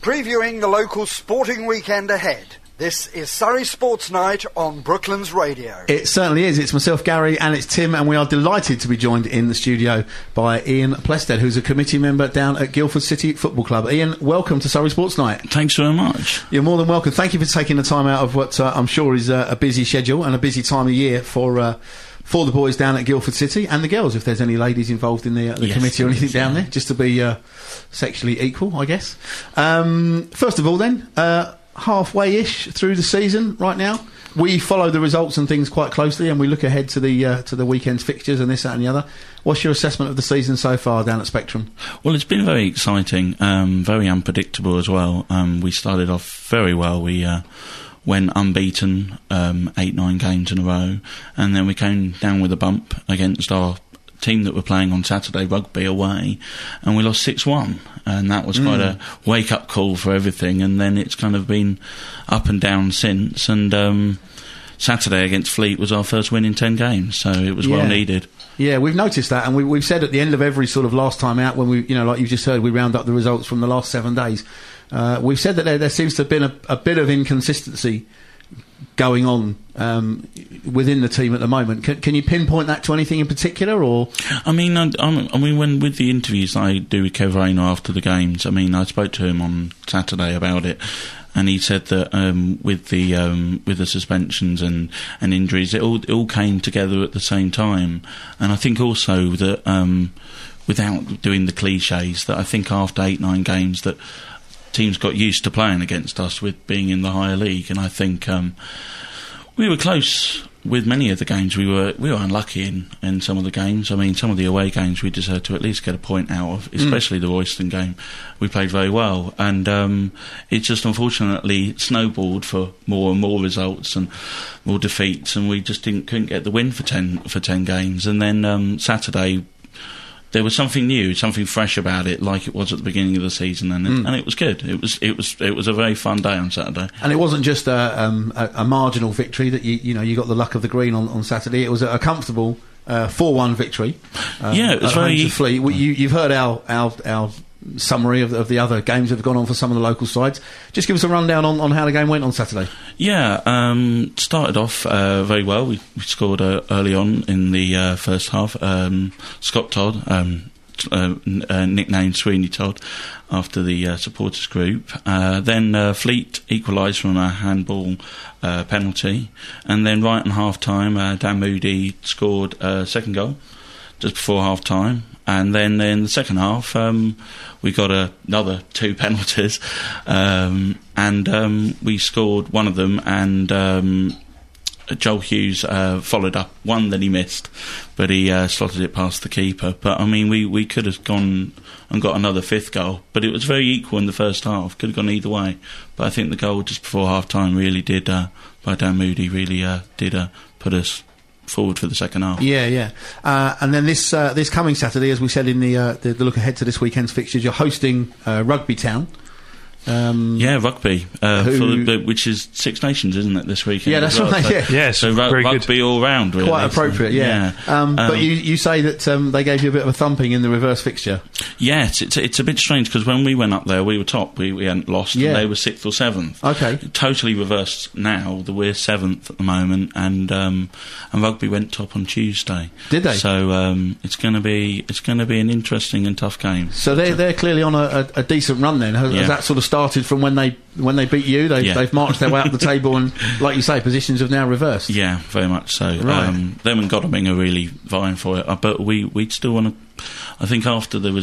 previewing the local sporting weekend ahead. This is Surrey Sports Night on Brooklands Radio. It certainly is. It's myself, Gary, and it's Tim, and we are delighted to be joined in the studio by Ian Plested, who's a committee member down at Guildford City Football Club. Ian, welcome to Surrey Sports Night. Thanks very much. You're more than welcome. Thank you for taking the time out of what uh, I'm sure is uh, a busy schedule and a busy time of year for. Uh, for the boys down at Guildford City and the girls, if there's any ladies involved in the, uh, the Yes, committee or anything is, down yeah. there, just to be uh, sexually equal, I guess. Um, first of all, then, uh, halfway ish through the season right now. We follow the results and things quite closely, and we look ahead to the uh, to the weekend's fixtures and this, that, and the other. What's your assessment of the season so far down at Spectrum? Well, it's been very exciting, um, very unpredictable as well. Um, we started off very well. We uh, went unbeaten, um, eight, nine games in a row, and then we came down with a bump against our team that were playing on Saturday rugby away, and we lost 6 1. And that was quite a wake up call for everything. And then it's kind of been up and down since. And um, Saturday against Fleet was our first win in 10 games, so it was Yeah. well needed. Yeah, we've noticed that, and we, we've said at the end of every sort of last time out when we, you know, like you've just heard, we round up the results from the last seven days. Uh, we've said that there, there seems to have been a, a bit of inconsistency going on um, within the team at the moment. Can, can you pinpoint that to anything in particular, or I mean, I, I'm- mean, when with the interviews I do with Kev Rayner after the games, I mean, I spoke to him on Saturday about it, and he said that um, with the um, with the suspensions and, and injuries, it all it all came together at the same time, and I think also that um, without doing the cliches, that I think after eight nine games that teams got used to playing against us with being in the higher league, and I think. Um, we were close with many of the games. We were we were unlucky in, in some of the games. I mean, some of the away games we deserved to at least get a point out of, especially the Royston game. We played very well, and um, it just unfortunately snowballed for more and more results and more defeats, and we just didn't couldn't get the win for ten for ten games. And then um, Saturday. There was something new, something fresh about it, like it was at the beginning of the season, and, it, and it was good. It was, it was, it was a very fun day on Saturday. and it wasn't just a, um, a, a marginal victory that you, you know, you got the luck of the green on, on Saturday. It was a, a comfortable four one victory. uh, Yeah, it was very- Fleet. Well, You, you've heard our our, our summary of, of the other games that have gone on for some of the local sides. Just give us a rundown on, on how the game went on Saturday. Yeah, um, started off uh, very well. We, we scored uh, early on in the uh, first half. Um, Scott Todd, um, uh, uh, nicknamed Sweeney Todd, after the uh, supporters group. Then Fleet equalised from a handball penalty, and then right in half time, Dan Moody scored a second goal just before half time. And then in the second half, um, we got a, another two penalties, um, and um, we scored one of them. And um, Joel Hughes uh, followed up one that he missed, but he uh, slotted it past the keeper. But I mean, we, we could have gone and got another fifth goal, but it was very equal in the first half. Could have gone either way. But I think the goal just before half time really did, uh, by Dan Moody, really uh, did uh, put us forward for the second half. Yeah, yeah. Uh, and then this uh, this coming Saturday, as we said in the, uh, the the look ahead to this weekend's fixtures, you're hosting uh, Rugby Town. Um, Yeah, rugby, uh, Who- for the, the- which is Six Nations, isn't it, this weekend? Yeah, that's well? right, So, yeah. Yes, so ru- very good. rugby all round, really. Quite So, appropriate, yeah. Um, but you, you say that um, they gave you a bit of a thumping in the reverse fixture. Yes, it's it's a bit strange because when we went up there, we were top. We, we hadn't lost. Yeah. And they were sixth or seventh. Okay. Totally reversed now. That we're seventh at the moment, and um, and rugby went top on Tuesday. Did they? So um, it's going to be it's going to be an interesting and tough game. So they're they're clearly on a, a, a decent run. Then has, Yeah. has that sort of started from when they when they beat you? They, Yeah. They've marched their way up the table, and like you say, positions have now reversed. Yeah, very much so. Right. Um, them and Godalming are really vying for it, uh, but we we still want to. I think after the result.